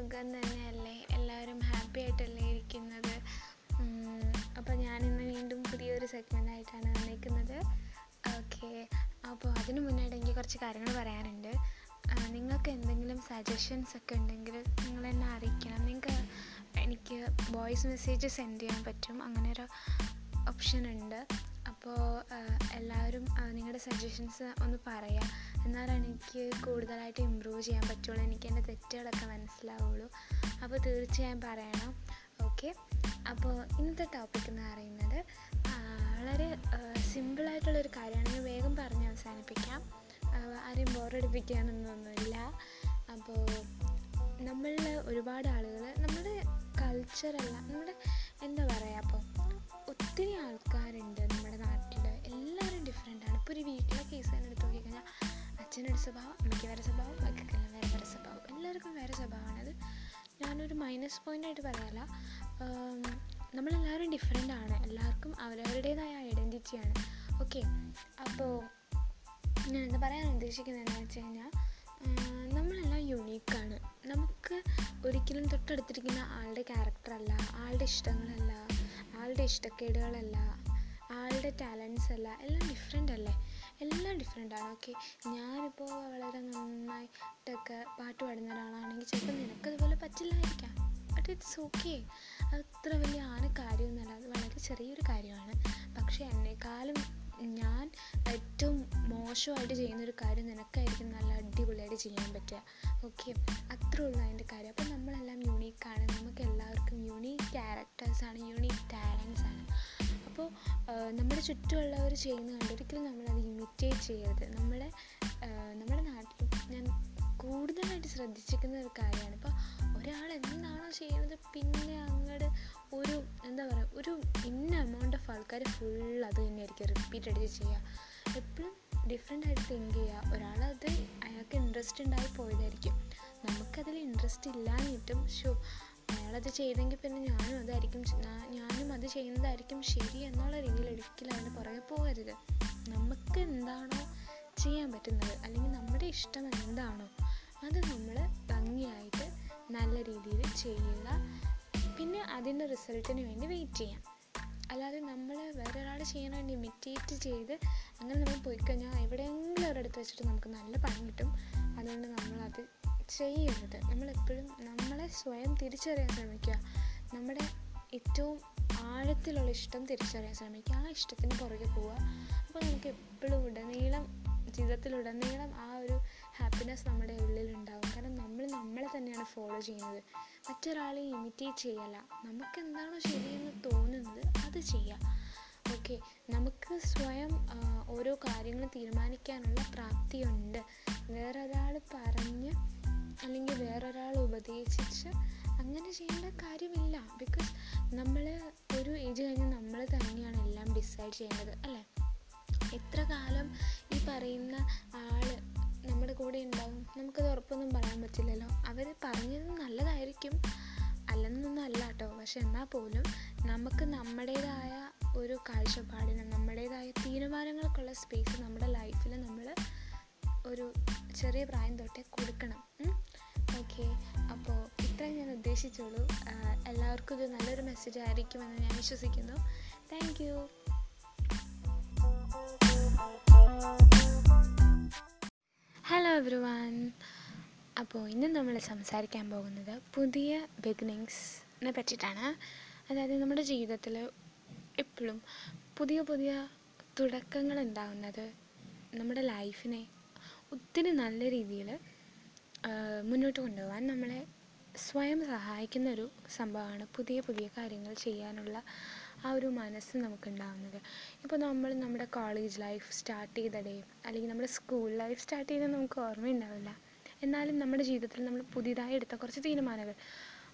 സുഖം തന്നെയല്ലേ? എല്ലാവരും ഹാപ്പി ആയിട്ടല്ലേ ഇരിക്കുന്നത്? അപ്പോൾ ഞാനിന്ന് വീണ്ടും പുതിയൊരു സെഗ്മെന്റ് ആയിട്ടാണ് വന്നിരിക്കുന്നത്. ഓക്കെ അപ്പോൾ അതിന് മുന്നായിട്ട് എനിക്ക് കുറച്ച് കാര്യങ്ങൾ പറയാനുണ്ട്. നിങ്ങൾക്ക് എന്തെങ്കിലും സജഷൻസ് ഒക്കെ ഉണ്ടെങ്കിൽ നിങ്ങൾ എന്നെ അറിയിക്കണം. നിങ്ങൾക്ക് എനിക്ക് വോയിസ് മെസ്സേജ് സെൻഡ് ചെയ്യാൻ പറ്റും. അങ്ങനെ ഒരു ഓപ്ഷൻ ഉണ്ട്. അപ്പോൾ എല്ലാവരും നിങ്ങളുടെ സജഷൻസ് ഒന്ന് പറയാം. എന്നാലാണ് എനിക്ക് കൂടുതലായിട്ട് ഇമ്പ്രൂവ് ചെയ്യാൻ പറ്റുള്ളൂ. എനിക്ക് എന്റെ തെറ്റുകളൊക്കെ മനസ്സിലാവുള്ളൂ. അപ്പോൾ തീർച്ചയായും പറയണം. ഓക്കെ അപ്പോൾ ഇന്നത്തെ ടോപ്പിക് എന്ന് പറയുന്നത് വളരെ സിമ്പിളായിട്ടുള്ളൊരു കാര്യമാണ്. വേഗം പറഞ്ഞ് അവസാനിപ്പിക്കാം. ആരെയും ബോറടിപ്പിക്കാനൊന്നുമില്ല അപ്പോൾ നമ്മളിൽ ഒരുപാട് ആളുകൾ നമ്മുടെ കൾച്ചറല്ല നമ്മുടെ എന്താ പറയുക അപ്പോൾ ഒത്തിരി ആൾക്കാരുണ്ട്. ഇപ്പോൾ ഒരു വീട്ടിലെ കേസ് തന്നെ എടുത്ത് നോക്കിക്കഴിഞ്ഞാൽ അച്ഛനൊരു സ്വഭാവം അമ്മയ്ക്ക് വേറെ സ്വഭാവം മക്കൾക്കെല്ലാം വേറെ വേറെ സ്വഭാവം. എല്ലാവർക്കും വേറെ സ്വഭാവമാണ് അത് ഞാനൊരു മൈനസ് പോയിന്റായിട്ട് പറയാല്ല. നമ്മളെല്ലാവരും ഡിഫറെന്റ് ആണ്. എല്ലാവർക്കും അവരവരുടേതായ ഐഡന്റിറ്റിയാണ് ഓക്കെ അപ്പോൾ ഞാൻ എന്താ പറയാൻ ഉദ്ദേശിക്കുന്നത് ഉദ്ദേശിക്കുന്നതെന്ന് വെച്ച് കഴിഞ്ഞാൽ നമ്മളെല്ലാം യുണീക്കാണ് നമുക്ക് ഒരിക്കലും തൊട്ടടുത്തിരിക്കുന്ന ആളുടെ ക്യാരക്ടറല്ല ആളുടെ ഇഷ്ടങ്ങളല്ല ആളുടെ ഇഷ്ടക്കേടുകളല്ല ആളുടെ ടാലൻസ് അല്ല എല്ലാം ഡിഫറെന്റ് അല്ലേ? എല്ലാം ഡിഫറെന്റ് ആണ് ഓക്കെ ഞാനിപ്പോൾ വളരെ നന്നായിട്ടൊക്കെ പാട്ട് പാടുന്ന ഒരാളാണെങ്കിൽ ചിലപ്പോൾ നിനക്കതുപോലെ പറ്റില്ലായിരിക്കാം. ബട്ട് ഇറ്റ്സ് ഓക്കെ അത്ര വലിയ ആണ് കാര്യമൊന്നുമല്ല അത് വളരെ ചെറിയൊരു കാര്യമാണ്. പക്ഷേ എന്നെക്കാളും ഞാൻ ഏറ്റവും മോശമായിട്ട് ചെയ്യുന്നൊരു കാര്യം നിനക്കായിരിക്കും നല്ല അടിപൊളിയായിട്ട് ചെയ്യാൻ പറ്റുക. ഓക്കെ അത്രേ ഉള്ളൂ അതിന്റെ കാര്യം. അപ്പോൾ നമ്മളെല്ലാം യൂണീക്കാണ് നമുക്ക് എല്ലാവർക്കും യൂണീക്ക് ക്യാരക്ടേഴ്സാണ് യൂണീക്ക് അപ്പോൾ നമ്മുടെ ചുറ്റുമുള്ളവർ ചെയ്യുന്ന കണ്ട് ഒരിക്കലും നമ്മളത് ഇമിറ്റേറ്റ് ചെയ്യരുത്. നമ്മുടെ നമ്മുടെ നാട്ടിൽ ഞാൻ കൂടുതലായിട്ട് ശ്രദ്ധിച്ചിരിക്കുന്ന ഒരു കാര്യമാണ്. ഇപ്പോൾ ഒരാൾ എന്താണോ ചെയ്യുന്നത് പിന്നെ അങ്ങോട്ട് ഒരു എന്താ പറയുക ഒരു ഇന്ന എമൗണ്ട് ഓഫ് ആൾക്കാർ ഫുൾ അത് തന്നെയായിരിക്കും റിപ്പീറ്റ് അടിച്ച് ചെയ്യുക. എപ്പോഴും ഡിഫറെന്റ് ആയിട്ട് തിങ്ക് ചെയ്യുക. ഒരാളത് അയാൾക്ക് ഇൻട്രസ്റ്റ് ഉണ്ടായി പോയതായിരിക്കും. നമുക്കതിൽ ഇൻട്രസ്റ്റ് ഇല്ലാഞ്ഞിട്ടും ഷോ അയാളത് ചെയ്തെങ്കിൽ പിന്നെ ഞാനും അതായിരിക്കും ഞാനും അത് ചെയ്യുന്നതായിരിക്കും ശരി എന്നുള്ള രീതിയിൽ ഒരിക്കലും അതിന് പുറകെ പോകരുത്. നമുക്ക് എന്താണോ ചെയ്യാൻ പറ്റുന്നത് അല്ലെങ്കിൽ നമ്മുടെ ഇഷ്ടം എന്താണോ അത് നമ്മൾ ഭംഗിയായിട്ട് നല്ല രീതിയിൽ ചെയ്യുക. പിന്നെ അതിന്റെ റിസൾട്ടിന് വേണ്ടി വെയിറ്റ് ചെയ്യാം. അല്ലാതെ നമ്മൾ വേറൊരാൾ വേണ്ടി ഇമിറ്റേറ്റ് ചെയ്ത് അങ്ങനെ നമ്മൾ പോയി കഴിഞ്ഞാൽ എവിടെയെങ്കിലും ഒരിടത്ത് വെച്ചിട്ട് നമുക്ക് നല്ല പണി കിട്ടും. അതുകൊണ്ട് നമ്മളത് ചെയ്യരുത്. നമ്മളെപ്പോഴും നമ്മളെ സ്വയം തിരിച്ചറിയാൻ ശ്രമിക്കുക. നമ്മുടെ ഏറ്റവും ആഴത്തിലുള്ള ഇഷ്ടം തിരിച്ചറിയാൻ ശ്രമിക്കുക. ആ ഇഷ്ടത്തിന് പുറകെ പോവുക. അപ്പോൾ നമുക്ക് എപ്പോഴും ഉടനീളം ജീവിതത്തിലുടനീളം ആ ഒരു ഹാപ്പിനെസ് നമ്മുടെ ഉള്ളിലുണ്ടാകും കാരണം നമ്മൾ നമ്മളെ തന്നെയാണ് ഫോളോ ചെയ്യുന്നത്. മറ്റൊരാളെ ഇമിറ്റേറ്റ് ചെയ്യല്ല. നമുക്ക് എന്താണോ ശരിയെന്ന് തോന്നുന്നത് അത് ചെയ്യാം. ഓക്കെ നമുക്ക് സ്വയം ഓരോ കാര്യങ്ങളും തീരുമാനിക്കാനുള്ള പ്രാപ്തിയുണ്ട്. വേറൊരാൾ പറഞ്ഞ് അല്ലെങ്കിൽ വേറൊരാൾ ഉപദേശിച്ച് അങ്ങനെ ചെയ്യേണ്ട കാര്യമില്ല. ബിക്കോസ് നമ്മൾ ഒരു ഏജ് കഴിഞ്ഞ് നമ്മൾ തന്നെയാണ് എല്ലാം ഡിസൈഡ് ചെയ്യേണ്ടത് അല്ലേ? എത്ര കാലം ഈ പറയുന്ന ആൾ നമ്മുടെ കൂടെ ഉണ്ടാവും? നമുക്കത് ഉറപ്പൊന്നും പറയാൻ പറ്റില്ലല്ലോ. അവർ പറഞ്ഞത് നല്ലതായിരിക്കും. അല്ലെന്നൊന്നും അല്ല കേട്ടോ. പക്ഷെ എന്നാൽ പോലും നമുക്ക് നമ്മുടേതായ ഒരു കാഴ്ചപ്പാടിന് നമ്മുടേതായ തീരുമാനങ്ങൾക്കുള്ള സ്പേസ് നമ്മുടെ ലൈഫിൽ നമ്മൾ ഒരു ചെറിയ പ്രായം തൊട്ടേ കൊടുക്കണം. ഓക്കെ. അപ്പോൾ ഇത്രയും ഞാൻ ഉദ്ദേശിച്ചുള്ളൂ. എല്ലാവർക്കും ഇത് നല്ലൊരു മെസ്സേജ് ആയിരിക്കുമെന്ന് ഞാൻ വിശ്വസിക്കുന്നു. Thank you hello everyone അപ്പോൾ ഇന്ന് നമ്മൾ സംസാരിക്കാൻ പോകുന്നത് പുതിയ ബിഗിനിങ്സിനെ പറ്റിയിട്ടാണ്. അതായത് നമ്മുടെ ജീവിതത്തിൽ എപ്പോഴും പുതിയ പുതിയ തുടക്കങ്ങൾ ഉണ്ടാകുന്നത് നമ്മുടെ ലൈഫിനെ ഒത്തിരി നല്ല രീതിയിൽ മുന്നോട്ട് കൊണ്ടുപോകാൻ നമ്മളെ സ്വയം സഹായിക്കുന്ന ഒരു സംഭവമാണ് പുതിയ പുതിയ കാര്യങ്ങൾ ചെയ്യാനുള്ള ആ ഒരു മനസ്സ് നമുക്കുണ്ടാകുന്നത് ഇപ്പോൾ നമ്മൾ നമ്മുടെ കോളേജ് ലൈഫ് സ്റ്റാർട്ട് ചെയ്ത ഡേ അല്ലെങ്കിൽ നമ്മുടെ സ്കൂൾ ലൈഫ് സ്റ്റാർട്ട് ചെയ്തത് നമുക്ക് ഓർമ്മയുണ്ടാവില്ല. എന്നാലും നമ്മുടെ ജീവിതത്തിൽ നമ്മൾ പുതിയതായി എടുത്ത കുറച്ച് തീരുമാനങ്ങൾ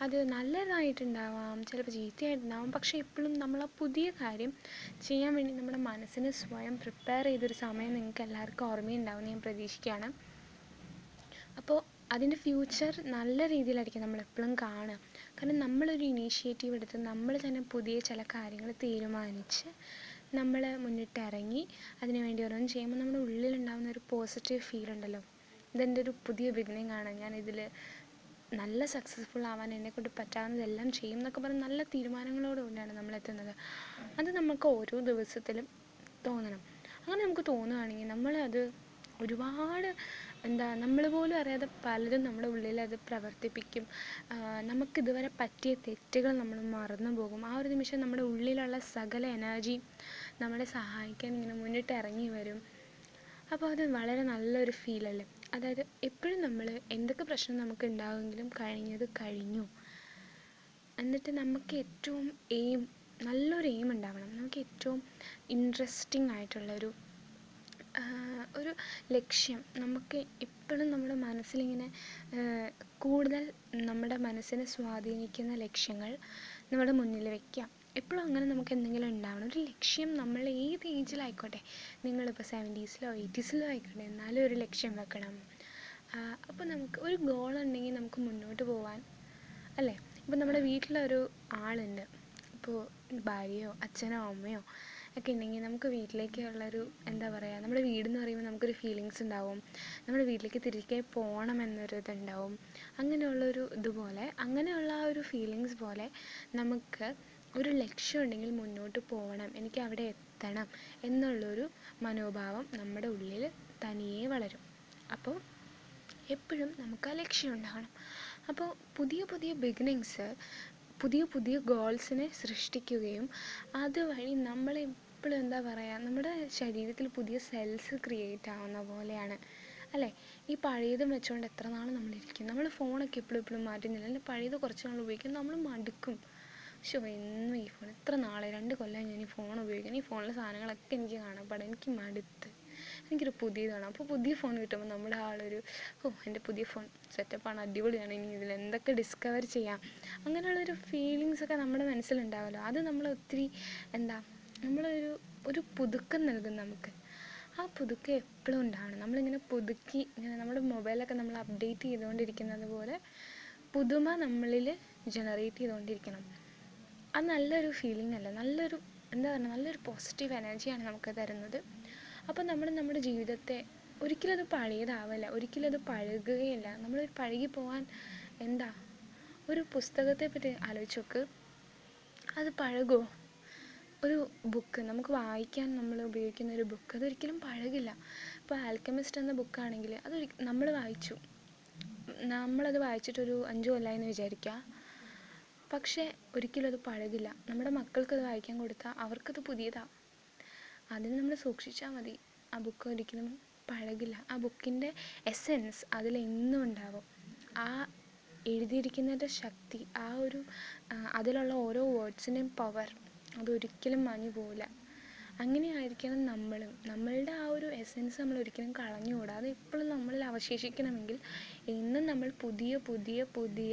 അത് നല്ലതായിട്ടുണ്ടാവാം ചിലപ്പോൾ ചീത്തയായിട്ടുണ്ടാവാം പക്ഷേ എപ്പോഴും നമ്മൾ ആ പുതിയ കാര്യം ചെയ്യാൻ വേണ്ടി നമ്മുടെ മനസ്സിന് സ്വയം പ്രിപ്പയർ ചെയ്തൊരു സമയം നിങ്ങൾക്ക് എല്ലാവർക്കും ഓർമ്മയുണ്ടാവും ഞാൻ പ്രതീക്ഷിക്കുകയാണ്. അപ്പോൾ അതിന്റെ ഫ്യൂച്ചർ നല്ല രീതിയിലായിരിക്കും നമ്മൾ എപ്പോഴും കാണുക. കാരണം നമ്മളൊരു ഇനീഷ്യേറ്റീവ് എടുത്ത് നമ്മൾ തന്നെ പുതിയ ചില കാര്യങ്ങൾ തീരുമാനിച്ച് നമ്മൾ മുന്നിട്ടിറങ്ങി അതിന് വേണ്ടി ഓരോന്ന് ചെയ്യുമ്പോൾ നമ്മുടെ ഉള്ളിലുണ്ടാകുന്ന ഒരു പോസിറ്റീവ് ഫീൽ ഉണ്ടല്ലോ. ഇതെന്റെ ഒരു പുതിയ ബിഗിനിങ് ആണ്. ഞാൻ ഇതിൽ നല്ല സക്സസ്ഫുൾ ആവാൻ എന്നെക്കൊണ്ട് പറ്റാവുന്നതെല്ലാം ചെയ്യും എന്നൊക്കെ പറഞ്ഞ് നല്ല തീരുമാനങ്ങളോടുകൂടിയാണ് നമ്മൾ എത്തുന്നത്. അത് നമുക്ക് ഓരോ ദിവസത്തിലും തോന്നണം. അങ്ങനെ നമുക്ക് തോന്നുകയാണെങ്കിൽ നമ്മളത് ഒരുപാട് എന്താ നമ്മൾ പോലും അറിയാതെ പലരും നമ്മുടെ ഉള്ളിൽ അത് പ്രവർത്തിപ്പിക്കും. നമുക്കിതുവരെ പറ്റിയ തെറ്റുകൾ നമ്മൾ മറന്നു പോകും. ആ ഒരു നിമിഷം നമ്മുടെ ഉള്ളിലുള്ള സകല എനർജിയും നമ്മളെ സഹായിക്കാൻ ഇങ്ങനെ മുന്നിട്ട് ഇറങ്ങി വരും. അപ്പോൾ അത് വളരെ നല്ലൊരു ഫീലല്ലേ അതായത് എപ്പോഴും നമ്മൾ എന്തൊക്കെ പ്രശ്നം നമുക്ക് ഉണ്ടാകുമെങ്കിലും കഴിഞ്ഞത് കഴിഞ്ഞു. എന്നിട്ട് നമുക്ക് ഏറ്റവും എയിം നല്ലൊരു എയിം ഉണ്ടാവണം. നമുക്ക് ഏറ്റവും ഇൻട്രസ്റ്റിംഗ് ആയിട്ടുള്ളൊരു ഒരു ലക്ഷ്യം. നമുക്ക് ഇപ്പോഴും നമ്മുടെ മനസ്സിലിങ്ങനെ കൂടുതൽ നമ്മുടെ മനസ്സിനെ സ്വാധീനിക്കുന്ന ലക്ഷ്യങ്ങൾ നമ്മുടെ മുന്നിൽ വയ്ക്കാം എപ്പോഴും അങ്ങനെ നമുക്ക് എന്തെങ്കിലും ഉണ്ടാവണം. ഒരു ലക്ഷ്യം നമ്മൾ ഏത് ഏജിലായിക്കോട്ടെ നിങ്ങളിപ്പോൾ സെവന്റീസിലോ എയ്റ്റീസിലോ ആയിക്കോട്ടെ എന്നാലും ഒരു ലക്ഷ്യം വെക്കണം. അപ്പോൾ നമുക്ക് ഒരു ഗോൾ ഉണ്ടെങ്കിൽ നമുക്ക് മുന്നോട്ട് പോകാൻ അല്ലേ? ഇപ്പോ നമ്മുടെ വീട്ടിലൊരു ആളുണ്ട്. ഇപ്പോൾ ഭാര്യയോ അച്ഛനോ അമ്മയോ ഒക്കെ ഉണ്ടെങ്കിൽ നമുക്ക് വീട്ടിലേക്കുള്ളൊരു എന്താ പറയുക നമ്മുടെ വീടെന്ന് പറയുമ്പോൾ നമുക്കൊരു ഫീലിങ്സ് ഉണ്ടാവും. നമ്മുടെ വീട്ടിലേക്ക് തിരികെ പോകണം എന്നൊരു ഇതുണ്ടാവും. അങ്ങനെയുള്ളൊരു ഇതുപോലെ അങ്ങനെയുള്ള ആ ഒരു ഫീലിങ്സ് പോലെ നമുക്ക് ഒരു ലക്ഷ്യം ഉണ്ടെങ്കിൽ മുന്നോട്ട് പോകണം എനിക്ക് അവിടെ എത്തണം എന്നുള്ളൊരു മനോഭാവം നമ്മുടെ ഉള്ളിൽ തനിയെ വളരും. അപ്പോൾ എപ്പോഴും നമുക്ക് ആ ലക്ഷ്യം ഉണ്ടാകണം അപ്പോൾ പുതിയ പുതിയ ബിഗിനിങ്സ് പുതിയ പുതിയ ഗോൾസിനെ സൃഷ്ടിക്കുകയും അതുവഴി നമ്മൾ എപ്പോഴും എന്താ പറയുക നമ്മുടെ ശരീരത്തിൽ പുതിയ സെൽസ് ക്രിയേറ്റ് ആവുന്ന പോലെയാണ്. അല്ലേ? ഈ പഴയതും വെച്ചുകൊണ്ട് എത്ര നാൾ നമ്മൾ ഇരിക്കും നമ്മൾ ഫോണൊക്കെ എപ്പോഴും എപ്പോഴും മാറ്റുന്നില്ല. അല്ലെങ്കിൽ പഴയത് കുറച്ച് നാൾ ഉപയോഗിക്കും നമ്മൾ മടുക്കും. ശോ എന്നും ഈ ഫോൺ എത്ര നാളെ? രണ്ട് കൊല്ലം ഞാൻ ഈ ഫോൺ ഉപയോഗിക്കുന്നു ഈ ഫോണിലെ സാധനങ്ങളൊക്കെ എനിക്ക് കാണപ്പെടാം എനിക്ക് മടുത്ത്. എനിക്കൊരു പുതിയതാണ്. അപ്പോൾ പുതിയ ഫോൺ കിട്ടുമ്പോൾ നമ്മുടെ ആളൊരു ഓ എന്റെ പുതിയ ഫോൺ സെറ്റപ്പാണ് അടിപൊളിയാണ് ഇനി ഇതിൽ എന്തൊക്കെ ഡിസ്കവർ ചെയ്യാം? അങ്ങനെയുള്ളൊരു ഫീലിങ്സ് ഒക്കെ നമ്മുടെ മനസ്സിലുണ്ടാവുമല്ലോ അത് നമ്മൾ ഒത്തിരി എന്താ നമ്മളൊരു ഒരു പുതുക്കം നൽകും നമുക്ക്. ആ പുതുക്കം എപ്പോഴും ഉണ്ടാവണം. നമ്മളിങ്ങനെ പുതുക്കി ഇങ്ങനെ നമ്മുടെ മൊബൈലൊക്കെ നമ്മൾ അപ്ഡേറ്റ് ചെയ്തുകൊണ്ടിരിക്കുന്നത് പോലെ പുതുമ നമ്മളിൽ ജനറേറ്റ് ചെയ്തുകൊണ്ടിരിക്കണം. അത് നല്ലൊരു ഫീലിംഗ് അല്ല. നല്ലൊരു എന്താ പറയുക നല്ലൊരു പോസിറ്റീവ് എനർജിയാണ് നമുക്ക് തരുന്നത്. അപ്പോൾ നമ്മൾ നമ്മുടെ ജീവിതത്തെ ഒരിക്കലും അത് പഴയതാവില്ല ഒരിക്കലും അത് പഴകുകയില്ല. നമ്മൾ പഴകി പോവാൻ എന്താ? ഒരു പുസ്തകത്തെ പറ്റി ആലോചിച്ച് നോക്ക്. അത് പഴകുമോ ഒരു ബുക്ക് നമുക്ക് വായിക്കാൻ നമ്മൾ ഉപയോഗിക്കുന്ന ഒരു ബുക്ക് അതൊരിക്കലും പഴകില്ല. ഇപ്പോൾ ആൽക്കമിസ്റ്റ് എന്ന ബുക്കാണെങ്കിൽ അത് നമ്മൾ വായിച്ചു. നമ്മളത് വായിച്ചിട്ടൊരു അഞ്ച് കൊല്ലമായെന്ന് വിചാരിക്കുക. പക്ഷേ ഒരിക്കലും അത് പഴകില്ല. നമ്മുടെ മക്കൾക്കത് വായിക്കാൻ കൊടുത്താൽ അവർക്കത് പുതിയതാണ് അതിന് നമ്മൾ സൂക്ഷിച്ചാൽ മതി. ആ ബുക്ക് ഒരിക്കലും പഴകില്ല. ആ ബുക്കിന്റെ എസെൻസ് അതിലെന്നും ഉണ്ടാവും. ആ എഴുതിയിരിക്കുന്നതിന്റെ ശക്തി ആ ഒരു അതിലുള്ള ഓരോ വേർഡ്സിന്റെയും പവർ അതൊരിക്കലും മാഞ്ഞു പോവില്ല. അങ്ങനെ ആയിരിക്കണം നമ്മളും. നമ്മളുടെ ആ ഒരു എസെൻസ് നമ്മൾ ഒരിക്കലും കളഞ്ഞുകൂടാ അത് എപ്പോഴും നമ്മളിൽ അവശേഷിക്കണമെങ്കിൽ എന്നും നമ്മൾ പുതിയ പുതിയ പുതിയ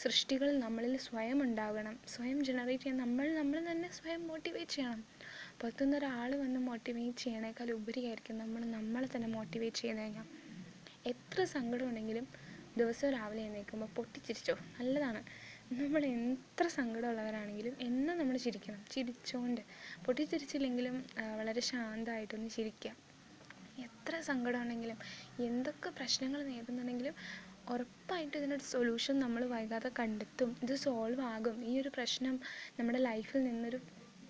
സൃഷ്ടികൾ നമ്മളിൽ സ്വയം ഉണ്ടാകണം. സ്വയം ജനറേറ്റ് ചെയ്യണം. നമ്മൾ നമ്മൾ തന്നെ സ്വയം മോട്ടിവേറ്റ് ചെയ്യണം. പുറത്തുനിന്ന് ഒരാൾ വന്ന് മോട്ടിവേറ്റ് ചെയ്യണേക്കാൾ ഉപരിയായിരിക്കും നമ്മൾ നമ്മളെ തന്നെ മോട്ടിവേറ്റ് ചെയ്ത് കഴിഞ്ഞാൽ എത്ര സങ്കടം ഉണ്ടെങ്കിലും ദിവസവും രാവിലെ എഴുന്നേൽക്കുമ്പോൾ പൊട്ടിച്ചിരിച്ചോ. നല്ലതാണ്. നമ്മൾ എത്ര സങ്കടമുള്ളവരാണെങ്കിലും എന്നും നമ്മൾ ചിരിക്കണം. ചിരിച്ചുകൊണ്ട് പൊട്ടിച്ചിരിച്ചില്ലെങ്കിലും വളരെ ശാന്തമായിട്ടൊന്ന് ചിരിക്കുക. എത്ര സങ്കടം ഉണ്ടെങ്കിലും എന്തൊക്കെ പ്രശ്നങ്ങൾ നേരിടുന്നുണ്ടെങ്കിലും ഉറപ്പായിട്ട് ഇതിനൊരു സൊല്യൂഷൻ നമ്മൾ വൈകാതെ കണ്ടെത്തും. ഇത് സോൾവ് ആകും. ഈ ഒരു പ്രശ്നം നമ്മുടെ ലൈഫിൽ നിന്നൊരു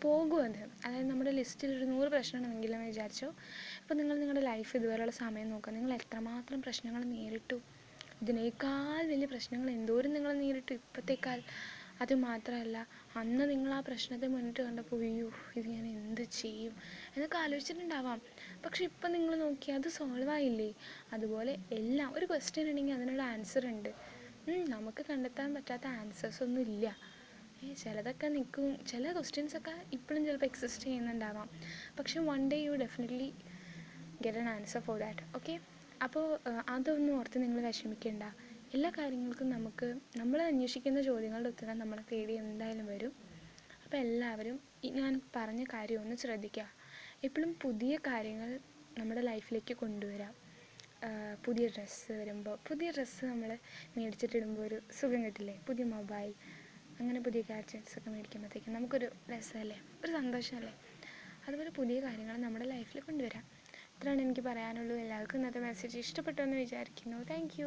പോകും അത്. അതായത് നമ്മുടെ ലിസ്റ്റിൽ ഒരു നൂറ് പ്രശ്നമാണെങ്കിലും വിചാരിച്ചോ. അപ്പോൾ നിങ്ങൾ നിങ്ങളുടെ ലൈഫ് ഇതുവരെയുള്ള സമയം നോക്കുക. നിങ്ങൾ എത്രമാത്രം പ്രശ്നങ്ങൾ നേരിട്ടു? ഇതിനേക്കാൾ വലിയ പ്രശ്നങ്ങൾ എന്തോരം നിങ്ങൾ നേരിട്ടു? ഇപ്പോഴത്തേക്കാൾ അത് മാത്രമല്ല അന്ന് നിങ്ങൾ ആ പ്രശ്നത്തെ മുന്നിട്ട് കണ്ടപ്പോൾ അയ്യോ ഇത് ഞാൻ എന്ത് ചെയ്യും? എന്നൊക്കെ ആലോചിച്ചിട്ടുണ്ടാവാം. പക്ഷെ ഇപ്പം നിങ്ങൾ നോക്കിയാൽ അത് സോൾവ് ആയില്ലേ? അതുപോലെ എല്ലാം ഒരു ക്വസ്റ്റ്യൻ ഉണ്ടെങ്കിൽ അതിനുള്ള ആൻസർ ഉണ്ട്. നമുക്ക് കണ്ടെത്താൻ പറ്റാത്ത ആൻസേഴ്സ് ഒന്നും ഇല്ല. ചിലതൊക്കെ നിൽക്കും. ചില ക്വസ്റ്റ്യൻസൊക്കെ ഇപ്പോഴും ചിലപ്പോൾ എക്സിസ്റ്റ് ചെയ്യുന്നുണ്ടാവാം. പക്ഷെ one day you definitely get an answer for that okay അപ്പോൾ അതൊന്നും ഓർത്ത് നിങ്ങൾ വിഷമിക്കേണ്ട. എല്ലാ കാര്യങ്ങൾക്കും നമുക്ക് നമ്മൾ അന്വേഷിക്കുന്ന ചോദ്യങ്ങളുടെ ഉത്തരം നമ്മളെ തേടി എന്തായാലും വരും. അപ്പോൾ എല്ലാവരും ഞാൻ പറഞ്ഞ കാര്യം ഒന്ന് ശ്രദ്ധിക്കുക. എപ്പോഴും പുതിയ കാര്യങ്ങൾ നമ്മുടെ ലൈഫിലേക്ക് കൊണ്ടുവരാം. പുതിയ ഡ്രസ്സ് വരുമ്പോൾ. പുതിയ ഡ്രസ്സ് നമ്മൾ മേടിച്ചിട്ടിടുമ്പോൾ ഒരു സുഖം കിട്ടില്ലേ? പുതിയ മൊബൈൽ അങ്ങനെ പുതിയ ഗാഡ്ജറ്റ്സ് ഒക്കെ മേടിക്കുമ്പോഴത്തേക്കും നമുക്കൊരു രസമല്ലേ? ഒരു സന്തോഷമല്ലേ? അതുപോലെ പുതിയ കാര്യങ്ങൾ നമ്മുടെ ലൈഫിൽ കൊണ്ടുവരാം. ഇത്രയാണ് എനിക്ക് പറയാനുള്ളൂ. എല്ലാവർക്കും ഇന്നത്തെ മെസ്സേജ് ഇഷ്ടപ്പെട്ടു എന്ന് വിചാരിക്കുന്നു താങ്ക്